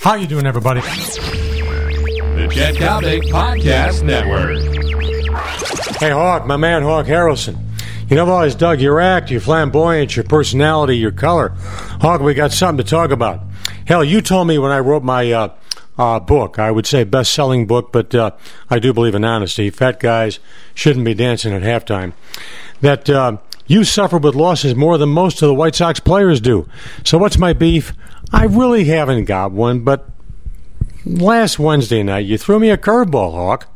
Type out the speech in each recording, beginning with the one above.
How you doing, everybody? The Chet Coppock Podcast Network. Hey, Hawk, my man Hawk Harrelson. You know, I've always dug your act, your flamboyance, your personality, your color. Hawk, we got something to talk about. Hell, you told me when I wrote my uh, uh, book, I would say best selling book, but uh, I do believe in honesty. Fat guys shouldn't be dancing at halftime. That uh, you suffer with losses more than most of the White Sox players do. So, what's my beef? I really haven't got one, but last Wednesday night you threw me a curveball, Hawk.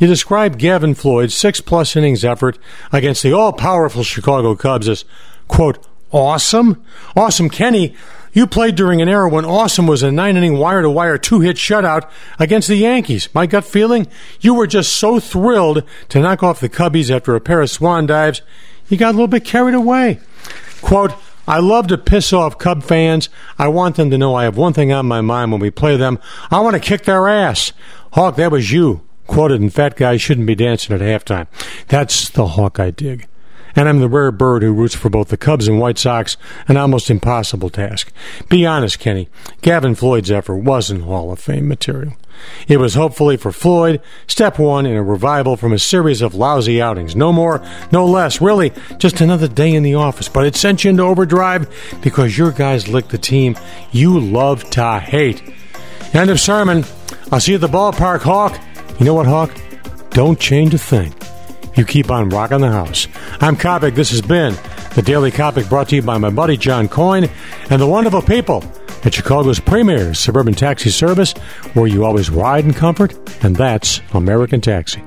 You described Gavin Floyd's six plus innings effort against the all powerful Chicago Cubs as, quote, awesome? Awesome Kenny, you played during an era when awesome was a nine inning wire to wire two hit shutout against the Yankees. My gut feeling? You were just so thrilled to knock off the Cubbies after a pair of swan dives, you got a little bit carried away. Quote, I love to piss off Cub fans. I want them to know I have one thing on my mind when we play them. I want to kick their ass. Hawk, that was you. Quoted in Fat Guy Shouldn't Be Dancing at Halftime. That's the Hawk I dig. And I'm the rare bird who roots for both the Cubs and White Sox, an almost impossible task. Be honest, Kenny. Gavin Floyd's effort wasn't Hall of Fame material. It was hopefully for Floyd, step one in a revival from a series of lousy outings. No more, no less. Really, just another day in the office. But it sent you into overdrive because your guys licked the team you love to hate. End of sermon. I'll see you at the ballpark, Hawk. You know what, Hawk? Don't change a thing. You keep on rocking the house. I'm Coppock. This has been the Daily Coppock brought to you by my buddy John Coyne and the wonderful people at Chicago's premier suburban taxi service where you always ride in comfort, and that's American Taxi.